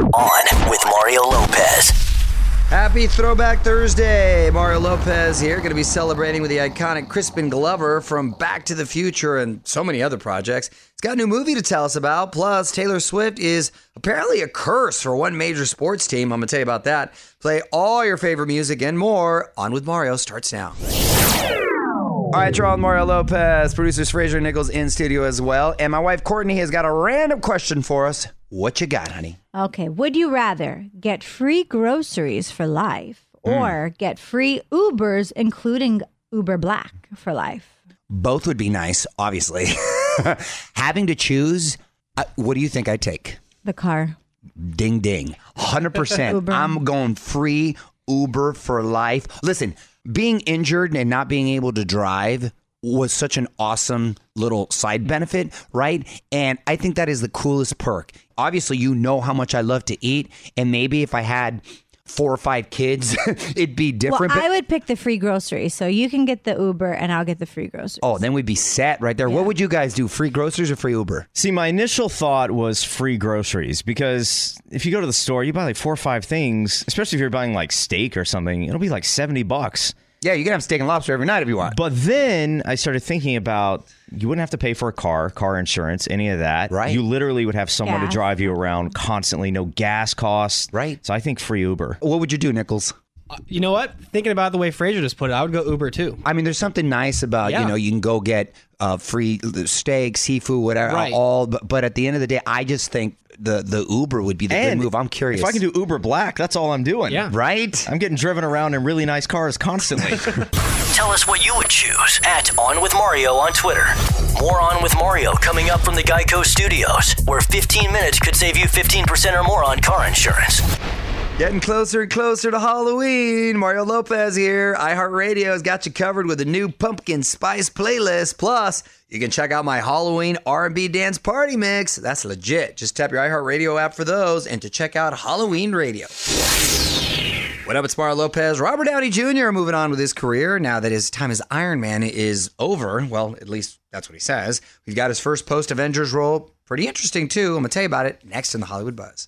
On with Mario Lopez. Happy Throwback Thursday. Mario Lopez here, going to be celebrating with the iconic Crispin Glover from Back to the Future and so many other projects. He's got a new movie to tell us about. Plus, Taylor Swift is apparently a curse for one major sports team. I'm going to tell you about that. Play all your favorite music and more. On with Mario starts now. All right, on Mario Lopez, producers Fraser Nichols in studio as well. And my wife Courtney has got a random question for us. What you got, honey? Okay, would you rather get free groceries for life or get free Ubers, including Uber Black, for life? Both would be nice, obviously. Having to choose, uh, what do you think I take? The car. Ding ding. 100%. Uber. I'm going free Uber for life. Listen, being injured and not being able to drive was such an awesome little side benefit, right? And I think that is the coolest perk. Obviously, you know how much I love to eat, and maybe if I had four or five kids, it'd be Well, different. but- I would pick the free groceries. So you can get the Uber and I'll get the free groceries. oh, then we'd be set right there. What would you guys do? Free groceries or free Uber? See, my initial thought was free groceries because if you go to the store, you buy like four or five things, especially if you're buying like steak or something, it'll be like 70 bucks. Yeah, you can have steak and lobster every night if you want. But then I started thinking about you wouldn't have to pay for a car, car insurance, any of that. Right. You literally would have someone Gas. to drive you around constantly, no gas costs. Right. So I think free Uber. What would you do, Nichols? You know what? Thinking about the way Fraser just put it, I would go Uber too. I mean, there's something nice about you Yeah. know you can go get uh, free steak, seafood, whatever, Right. all. But, but at the end of the day, I just think the the Uber would be the And good move. I'm curious. If I can do Uber Black, that's all I'm doing. Yeah. right. I'm getting driven around in really nice cars constantly. Tell us what you would choose at On with Mario on Twitter. More On with Mario coming up from the Geico Studios, where 15 minutes could save you 15% or more on car insurance. Getting closer and closer to Halloween. Mario Lopez here. iHeartRadio has got you covered with a new pumpkin spice playlist. Plus, you can check out my Halloween R&B dance party mix. That's legit. Just tap your iHeartRadio app for those and to check out Halloween Radio. What up, it's Mario Lopez. Robert Downey Jr. moving on with his career now that his time as Iron Man is over. Well, at least that's what he says. We've got his first post Avengers role. Pretty interesting, too. I'm going to tell you about it next in the Hollywood Buzz.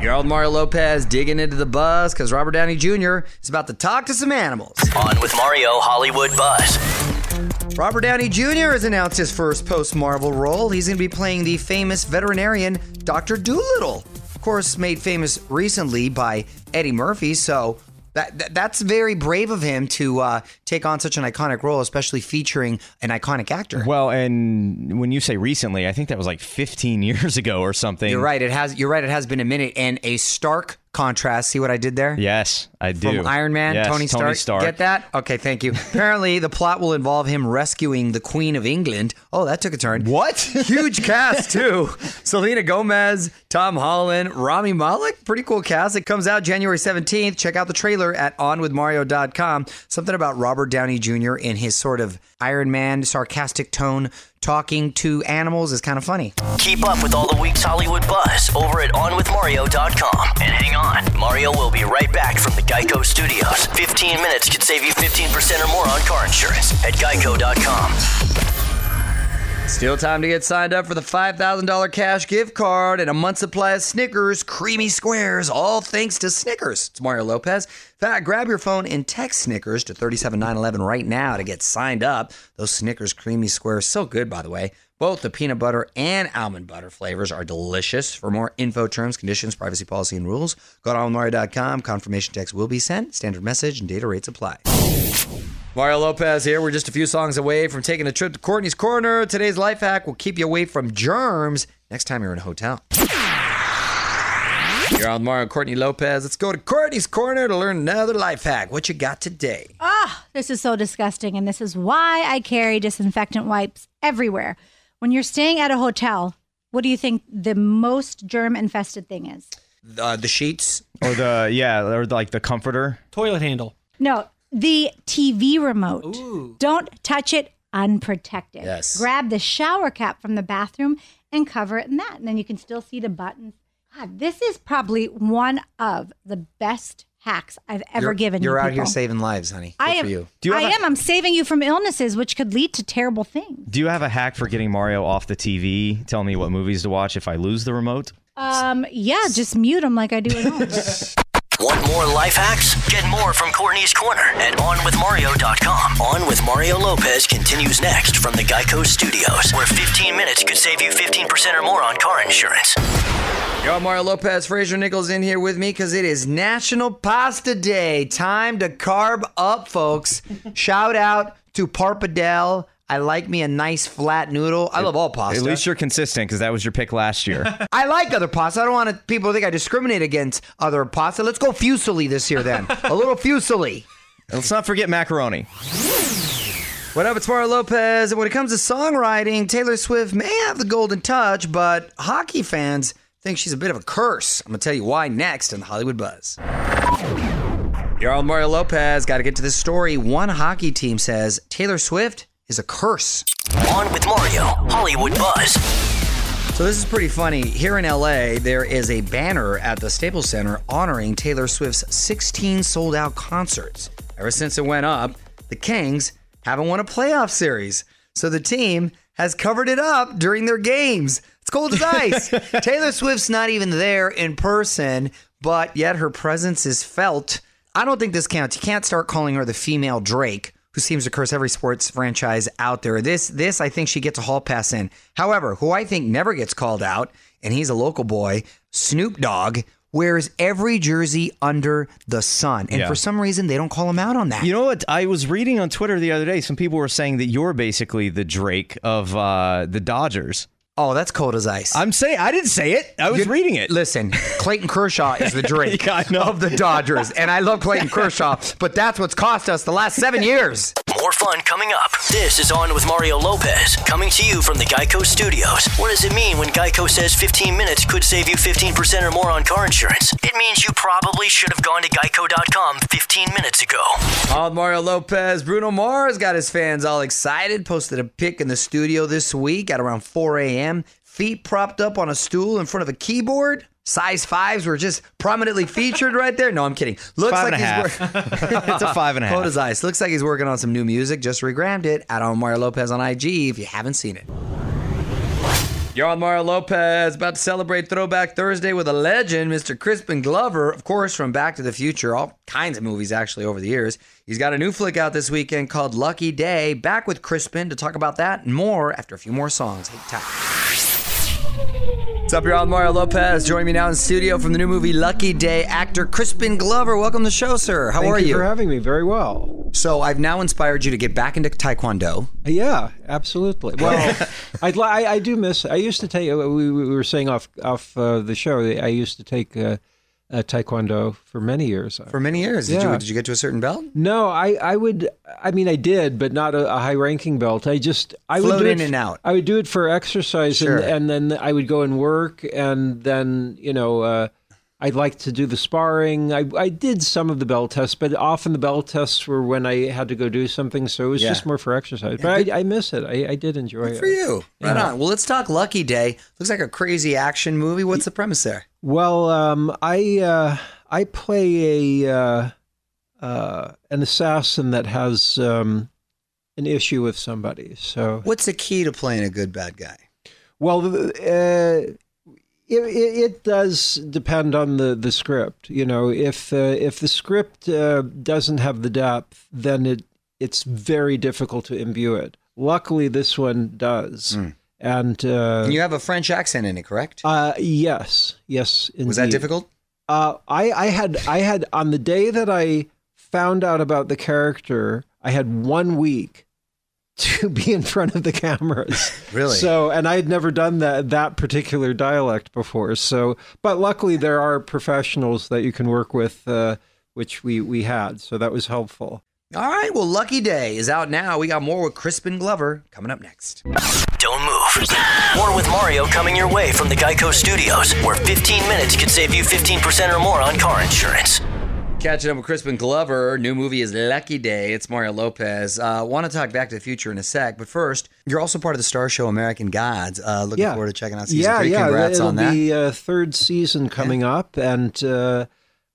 Your old Mario Lopez digging into the buzz because Robert Downey Jr. is about to talk to some animals. On with Mario Hollywood Buzz. Robert Downey Jr. has announced his first post Marvel role. He's going to be playing the famous veterinarian Dr. Dolittle. Of course, made famous recently by Eddie Murphy. So that, that that's very brave of him to uh, take on such an iconic role, especially featuring an iconic actor. well, and when you say recently, I think that was like 15 years ago or something. You're right. It has. You're right. It has been a minute, and a stark contrast. See what I did there? Yes, I do. From Iron Man, Yes, Tony Stark. Stark. Get that? Okay, thank you. Apparently, the plot will involve him rescuing the Queen of England. Oh, that took a turn. What? Huge cast, too. Selena Gomez, Tom Holland, Rami Malek. Pretty cool cast. It comes out January 17th. Check out the trailer at onwithmario.com. Something about Robert Downey Jr. in his sort of Iron Man sarcastic tone talking to animals is kind of funny. Keep up with all the week's Hollywood buzz over at OnWithMario.com. And hang on, Mario will be right back from the Geico Studios. 15 minutes could save you 15% or more on car insurance at Geico.com. Still time to get signed up for the $5,000 cash gift card and a month's supply of Snickers creamy squares, all thanks to Snickers. It's Mario Lopez. In fact, grab your phone and text Snickers to 37911 right now to get signed up. Those Snickers creamy squares, so good, by the way. Both the peanut butter and almond butter flavors are delicious. For more info, terms, conditions, privacy policy, and rules, go to onmario.com. Confirmation text will be sent. Standard message and data rates apply. Mario Lopez here. We're just a few songs away from taking a trip to Courtney's Corner. Today's life hack will keep you away from germs next time you're in a hotel. You're on Mario Courtney Lopez. Let's go to Courtney's Corner to learn another life hack. What you got today? Oh, this is so disgusting, and this is why I carry disinfectant wipes everywhere. When you're staying at a hotel, what do you think the most germ infested thing is? Uh, the sheets. Or the yeah, or like the comforter. Toilet handle. No, the TV remote. Don't touch it unprotected. Yes. Grab the shower cap from the bathroom and cover it in that, and then you can still see the buttons. God, this is probably one of the best hacks I've ever you're, given. You're you out here saving lives, honey. Good I am. for you. Do you I have a- am. I'm saving you from illnesses, which could lead to terrible things. Do you have a hack for getting Mario off the TV? Tell me what movies to watch if I lose the remote. Um, yeah, just mute them like I do at home. Want more life hacks? Get more from Courtney's Corner at OnWithMario.com. On with Mario Lopez continues next from the Geico Studios, where 15 minutes could save you 15% or more on car insurance. Yo, Mario Lopez, Fraser Nichols in here with me because it is National Pasta Day. Time to carb up, folks. Shout out to Pappardelle. I like me a nice flat noodle. I love all pasta. At least you're consistent because that was your pick last year. I like other pasta. I don't want people to think I discriminate against other pasta. Let's go Fusilli this year then. a little Fusilli. Let's not forget macaroni. What up? It's Mario Lopez. And when it comes to songwriting, Taylor Swift may have the golden touch, but hockey fans think she's a bit of a curse. I'm going to tell you why next in the Hollywood Buzz. You're on Mario Lopez. Got to get to this story. One hockey team says Taylor Swift is a curse. On with Mario, Hollywood Buzz. So this is pretty funny. Here in LA, there is a banner at the Staples Center honoring Taylor Swift's 16 sold out concerts. Ever since it went up, the Kings haven't won a playoff series. So the team has covered it up during their games. It's cold as ice. Taylor Swift's not even there in person, but yet her presence is felt. I don't think this counts. You can't start calling her the female Drake who seems to curse every sports franchise out there. This this I think she gets a hall pass in. However, who I think never gets called out, and he's a local boy, Snoop Dogg wears every jersey under the sun. And Yeah. for some reason they don't call him out on that. You know what? I was reading on Twitter the other day. Some people were saying that you're basically the Drake of uh, the Dodgers. Oh, that's cold as ice. I'm saying I didn't say it. I was You- reading it. Listen, Clayton Kershaw is the Drake Yeah, of the Dodgers. And I love Clayton Kershaw, but that's what's cost us the last seven years. More fun coming up. This is On with Mario Lopez, coming to you from the Geico Studios. What does it mean when Geico says 15 minutes could save you 15% or more on car insurance? It means you probably should have gone to geico.com 15 minutes ago. On Mario Lopez, Bruno Mars got his fans all excited. Posted a pic in the studio this week at around 4 a.m. Feet propped up on a stool in front of a keyboard. Size fives were just prominently featured right there. No, I'm kidding. Looks Five like he's wor- it's a five and a half. as ice. Looks like he's working on some new music. Just regrammed it at on Mario Lopez on IG if you haven't seen it. You're on Mario Lopez, about to celebrate Throwback Thursday with a legend, Mr. Crispin Glover, of course, from Back to the Future, all kinds of movies actually over the years. He's got a new flick out this weekend called Lucky Day. Back with Crispin to talk about that and more after a few more songs. Hang tight. What's up, y'all? Mario Lopez. Joining me now in studio from the new movie Lucky Day, actor Crispin Glover. Welcome to the show, sir. How Thank are you, you? for having me. Very well. so I've now inspired you to get back into Taekwondo. Yeah, absolutely. Well, I, I do miss. I used to take. We, we were saying off off uh, the show. I used to take uh, uh, taekwondo for many years. For many years. Did, Yeah. you, did you get to a certain belt? no, I, I would. I mean, I did, but not a, a high ranking belt. I just I Float would do in it, and out. I would do it for exercise, Sure. and, and then I would go and work, and then you know. Uh, I'd like to do the sparring. I, I did some of the bell tests, but often the bell tests were when I had to go do something. So it was Yeah. just more for exercise. But I, I miss it. I, I did enjoy it. For you. Right on. Well, let's talk Lucky Day. Looks like a crazy action movie. What's the premise there? Well, um, I uh, I play a uh, uh, an assassin that has um, an issue with somebody. So, What's the key to playing a good bad guy? well, uh, it, it, it does depend on the, the script. You know, if uh, if the script uh, doesn't have the depth, then it it's very difficult to imbue it. Luckily, this one does. And, uh, And you have a French accent in it, correct? uh, yes, yes, indeed. Was that difficult? Uh, I, I had I had on the day that I found out about the character, I had one week to be in front of the cameras. Really? So, and I had never done that that particular dialect before. So, but luckily there are professionals that you can work with, uh, which we we had. So that was helpful. All right. Well, Lucky Day is out now. We got more with Crispin Glover coming up next. Don't move. More with Mario coming your way from the Geico Studios, where 15 minutes could save you 15% or more on car insurance. Catching up with Crispin Glover. New movie is Lucky Day. It's Mario Lopez. Uh, Want to talk Back to the Future in a sec, but first, you're also part of the star show American Gods. Uh, looking forward to checking out season yeah, three. yeah. Congrats it'll on that. be uh, third season coming up, and uh,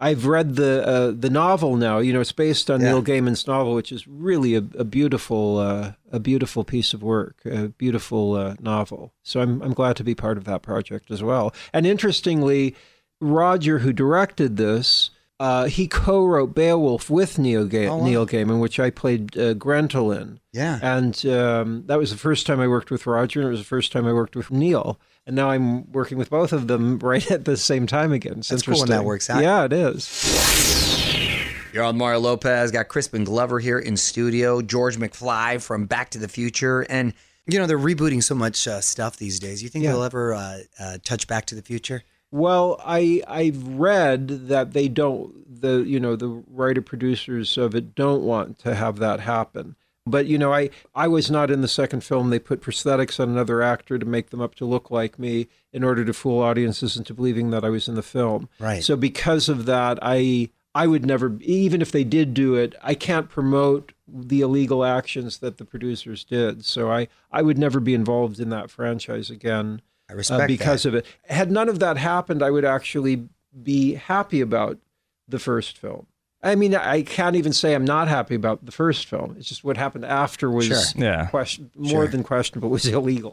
I've read the uh, the novel now. You know, it's based on Yeah. Neil Gaiman's novel, which is really a, a beautiful uh, a beautiful piece of work, a beautiful uh, novel. So I'm I'm glad to be part of that project as well. And interestingly, Roger, who directed this. Uh, he co-wrote Beowulf with Neil, Ga- Oh, wow. Neil Gaiman, which I played uh, Grendel in. Yeah. And um, that was the first time I worked with Roger, and it was the first time I worked with Neil. And now I'm working with both of them right at the same time again. It's That's cool when that works out. Yeah, it is. You're on Mario Lopez. Got Crispin Glover here in studio. George McFly from Back to the Future, and you know they're rebooting so much uh, stuff these days. You think Yeah. they'll ever uh, uh, touch Back to the Future? Well, I I've read that they don't the you know the writer producers of it don't want to have that happen. But you know, I I was not in the second film. They put prosthetics on another actor to make them up to look like me in order to fool audiences into believing that I was in the film. Right. So because of that, I I would never even if they did do it, I can't promote the illegal actions that the producers did. So I I would never be involved in that franchise again I uh, because that. of it. Had none of that happened, I would actually be happy about the first film. I mean, I can't even say I'm not happy about the first film. It's just what happened after was Sure. Yeah. question, more Sure. than questionable. Was illegal.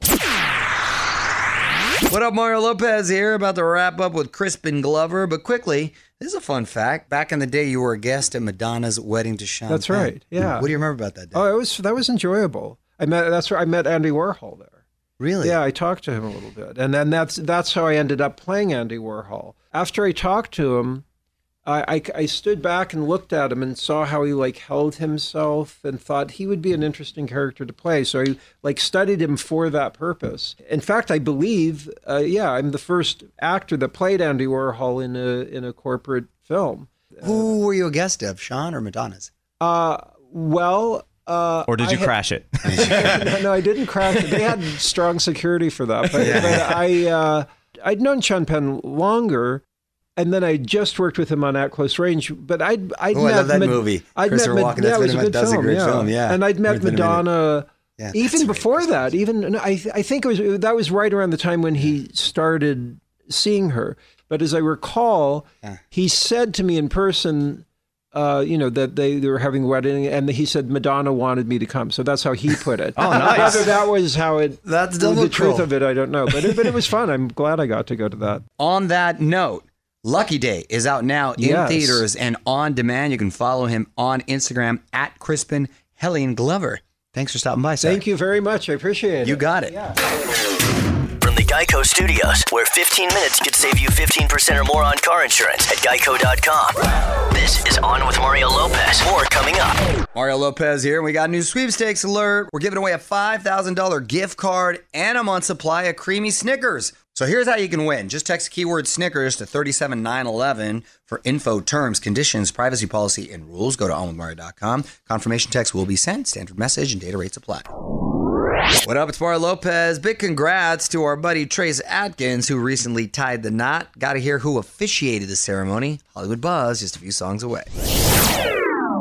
What up, Mario Lopez here, about to wrap up with Crispin Glover. But quickly, this is a fun fact. Back in the day, you were a guest at Madonna's wedding to Sean. That's Penn. right, yeah. What do you remember about that day? Oh, it was that was enjoyable. I met that's where I met Andy Warhol there. Really? Yeah, I talked to him a little bit, and then that's that's how I ended up playing Andy Warhol. After I talked to him, I, I, I stood back and looked at him and saw how he like held himself and thought he would be an interesting character to play. So I like studied him for that purpose. In fact, I believe, uh, yeah, I'm the first actor that played Andy Warhol in a in a corporate film. Who were you a guest of, Sean or Madonna's? Uh, well. Uh, Or did I you had- crash it? no, no, I didn't crash it. They had strong security for that. But, but I, uh, I'd known Sean Penn longer, and then I just worked with him on At Close Range. But I'd, I'd Oh, I met love that Mad- movie. I'd Christopher met Mad- Walken, yeah, that's it was been a that's a film. great yeah. film, yeah. and I'd met It's been a minute. Madonna. Yeah, even right, before that, even I, I think it was that was right around the time when he started seeing her. But as I recall, Yeah. he said to me in person, uh, you know, that they, they were having a wedding, and he said Madonna wanted me to come. So that's how he put it. Oh, nice. Whether that was how it, That's the, double the truth of it, I don't know. But it, but it was fun. I'm glad I got to go to that. On that note, Lucky Day is out now in Yes. theaters and on demand. You can follow him on Instagram at Crispin Hellion Glover. Thanks for stopping by, sir. Thank you very much. I appreciate it. You got it. From the Geico Studios, where 15 minutes could save you 15% or more on car insurance at geico.com. This is On with Mario Lopez. More coming up. Mario Lopez here, and we got a new sweepstakes alert. We're giving away a $5,000 gift card and a month supply of creamy Snickers. So here's how you can win. Just text keyword Snickers to 37911 for info, terms, conditions, privacy policy, and rules. Go to onwithmario.com. Confirmation text will be sent. Standard message and data rates apply. What up? It's Mario Lopez. Big congrats to our buddy Trace Atkins, who recently tied the knot. Got to hear who officiated the ceremony. Hollywood Buzz, just a few songs away.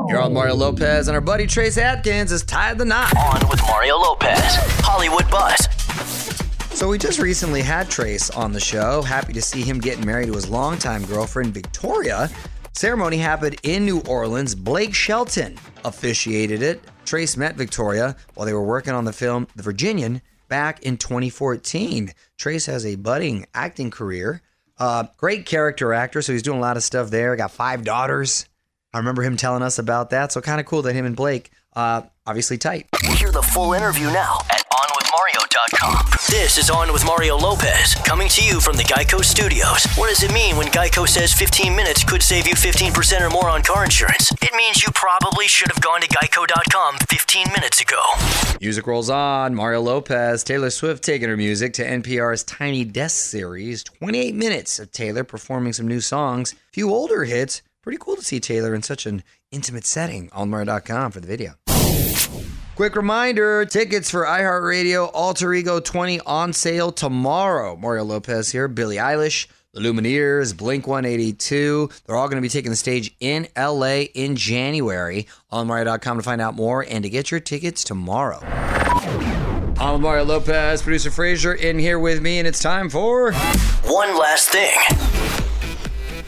You're on Mario Lopez, and our buddy Trace Atkins has tied the knot. On with Mario Lopez. Hollywood Buzz. So we just recently had Trace on the show. Happy to see him getting married to his longtime girlfriend Victoria. Ceremony happened in New Orleans. Blake Shelton officiated it. Trace met Victoria while they were working on the film The Virginian back in 2014. Trace has a budding acting career. Uh, great character actor, so he's doing a lot of stuff there. Got five daughters. I remember him telling us about that. So kind of cool that him and Blake, uh, obviously tight. Hear the full interview now at OnWithMario.com. This is On with Mario Lopez, coming to you from the Geico Studios. What does it mean when Geico says 15 minutes could save you 15% or more on car insurance? It means you probably should have gone to Geico.com 15 minutes ago. Music rolls on. Mario Lopez, Taylor Swift taking her music to NPR's Tiny Desk series. 28 minutes of Taylor performing some new songs, a few older hits. Pretty cool to see Taylor in such an intimate setting. OnMario.com for the video. Quick reminder tickets for iHeartRadio Alter Ego 20 on sale tomorrow. Mario Lopez here, Billie Eilish, The Lumineers, Blink 182. They're all going to be taking the stage in LA in January. On Mario.com to find out more and to get your tickets tomorrow. I'm Mario Lopez, producer Fraser in here with me, and it's time for. One last thing.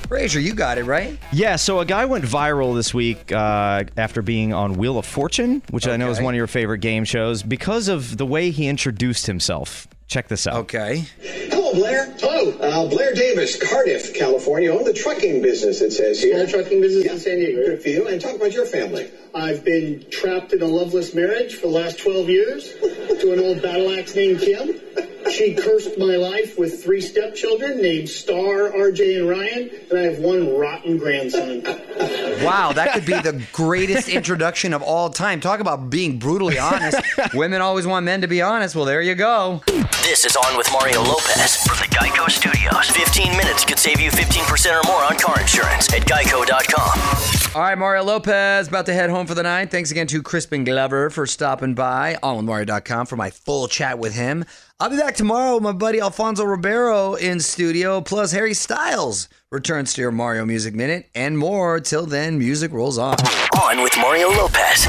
Fraser, you got it, right? Yeah, so a guy went viral this week uh, after being on Wheel of Fortune, which I know is one of your favorite game shows, because of the way he introduced himself. Check this out. Okay. Hello, Blair. Hello. Uh, Blair Davis, Cardiff, California. Own the trucking business, it says here. Small trucking business Yeah. in San Diego. Good for you. And talk about your family. I've been trapped in a loveless marriage for the last 12 years to an old battle axe named Kim. She cursed my life with three stepchildren named Star, RJ, and Ryan, and I have one rotten grandson. Wow, that could be the greatest introduction of all time. Talk about being brutally honest. Women always want men to be honest. Well, there you go. This is On with Mario Lopez from the Geico Studios. 15 minutes could save you 15% or more on car insurance at geico.com. All right, Mario Lopez about to head home for the night. Thanks again to Crispin Glover for stopping by on Mario.com for my full chat with him. I'll be back tomorrow with my buddy Alfonso Ribeiro in studio, plus Harry Styles returns to your Mario Music Minute and more. Till then, music rolls on. On with Mario Lopez.